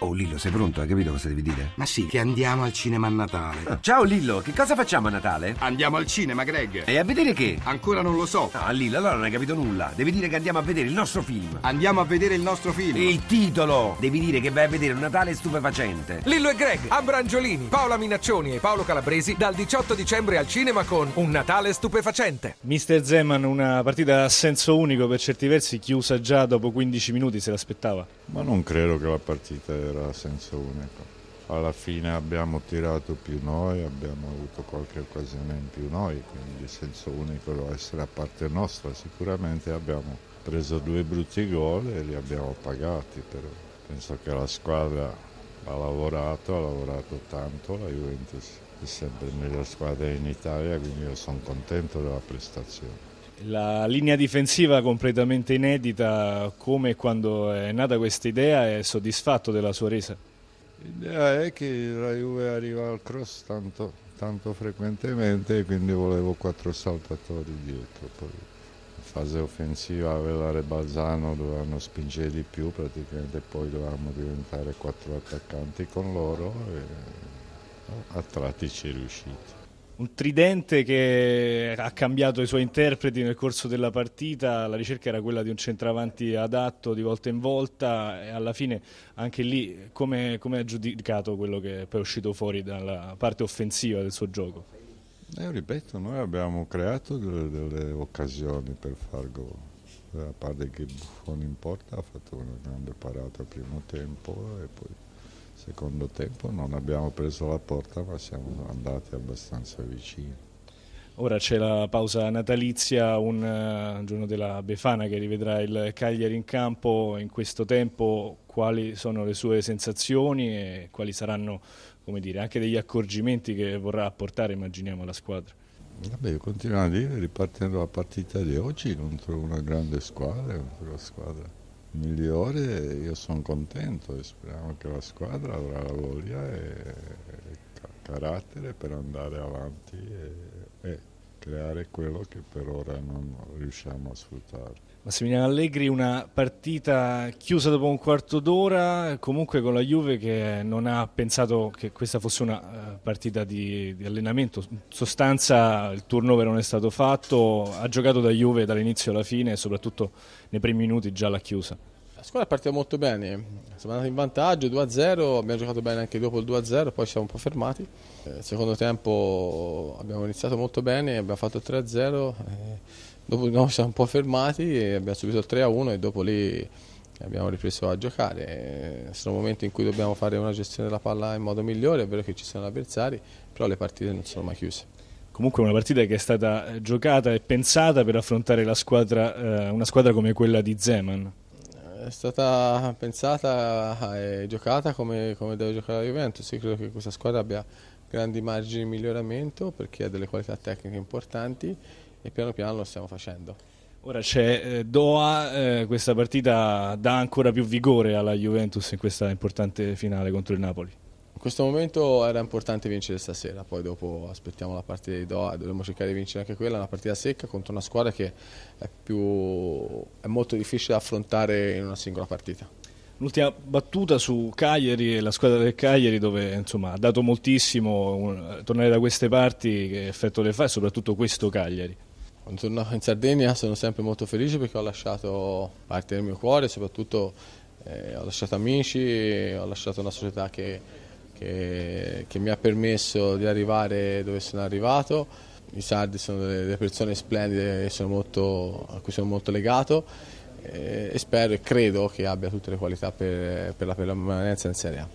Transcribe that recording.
Oh Lillo, sei pronto? Hai capito cosa devi dire? Ma sì, che andiamo al cinema a Natale. Ah, ciao Lillo, che cosa facciamo a Natale? Andiamo al cinema, Greg. E a vedere che? Ancora non lo so. Ah, Lillo, allora non hai capito nulla. Devi dire che andiamo a vedere il nostro film. Andiamo a vedere il nostro film. Il titolo! Devi dire che vai a vedere un Natale stupefacente. Lillo e Greg, Abrangiolini, Paola Minaccioni e Paolo Calabresi dal 18 dicembre al cinema con Un Natale stupefacente. Mister Zeman, una partita a senso unico per certi versi, chiusa già dopo 15 minuti, se l'aspettava. Ma non credo che la partita era senso unico. Alla fine abbiamo tirato più noi, abbiamo avuto qualche occasione in più noi, quindi il senso unico deve essere a parte nostra. Sicuramente abbiamo preso due brutti gol e li abbiamo pagati, però penso che la squadra ha lavorato, ha lavorato tanto, la Juventus è sempre la miglior squadra in Italia, quindi io sono contento della prestazione. La linea difensiva completamente inedita, come quando è nata questa idea, è soddisfatto della sua resa? L'idea è che la Juve arriva al cross tanto, tanto frequentemente quindi volevo quattro saltatori dietro. Poi in fase offensiva Velare e Balzano dovevano spingere di più, praticamente poi dovevamo diventare quattro attaccanti con loro e a tratti ci è riusciti un tridente che ha cambiato i suoi interpreti nel corso della partita, la ricerca era quella di un centravanti adatto di volta in volta e alla fine anche lì come, come ha giudicato quello che poi è uscito fuori dalla parte offensiva del suo gioco? Eh, ripeto, noi abbiamo creato delle, delle occasioni per far gol. A parte che Buffon in porta ha fatto una grande parata al primo tempo e poi secondo tempo non abbiamo preso la porta ma siamo andati abbastanza vicini. Ora c'è la pausa natalizia, un uh, giorno della Befana che rivedrà il Cagliari in campo in questo tempo, quali sono le sue sensazioni e quali saranno dire, anche degli accorgimenti che vorrà apportare immaginiamo alla squadra? Vabbè, io continuo a dire, ripartendo la partita di oggi contro una grande squadra, contro una squadra migliore io sono contento e speriamo che la squadra avrà la voglia e carattere per andare avanti e, e creare quello che per ora non riusciamo a sfruttare. Massimiliano Allegri, una partita chiusa dopo un quarto d'ora, comunque con la Juve che non ha pensato che questa fosse una eh, partita di, di, allenamento, in sostanza il turnover non è stato fatto, ha giocato da Juve dall'inizio alla fine e soprattutto nei primi minuti già l'ha chiusa. La squadra è partita molto bene, siamo andati in vantaggio 2-0, abbiamo giocato bene anche dopo il 2-0, poi siamo un po' fermati. Il eh, secondo tempo abbiamo iniziato molto bene, abbiamo fatto 3-0. Eh, Dopo no, siamo un po' fermati e abbiamo subito il 3-1 e dopo lì abbiamo ripreso a giocare. Sono momenti in cui dobbiamo fare una gestione della palla in modo migliore, è vero che ci sono avversari, però le partite non sono mai chiuse. Comunque una partita che è stata eh, giocata e pensata per affrontare squadra, eh, una squadra come quella di Zeman. È stata pensata e giocata come, come deve giocare la Juventus. Io credo che questa squadra abbia grandi margini di miglioramento perché ha delle qualità tecniche importanti e piano piano lo stiamo facendo. Ora c'è eh, Doha, eh, questa partita dà ancora più vigore alla Juventus in questa importante finale contro il Napoli. In questo momento era importante vincere stasera, poi dopo aspettiamo la partita di Doha, dovremmo cercare di vincere anche quella, una partita secca contro una squadra che è, più, è molto difficile da affrontare in una singola partita. L'ultima battuta su Cagliari e la squadra del Cagliari dove insomma, ha dato moltissimo tornare da queste parti che effetto le fa e soprattutto questo Cagliari. Quando torno in Sardegna sono sempre molto felice perché ho lasciato parte del mio cuore, soprattutto eh, ho lasciato amici, ho lasciato una società che, che, che, mi ha permesso di arrivare dove sono arrivato. I sardi sono delle, persone splendide molto, a cui sono molto legato eh, e spero e credo che abbia tutte le qualità per, per la permanenza in Serie A.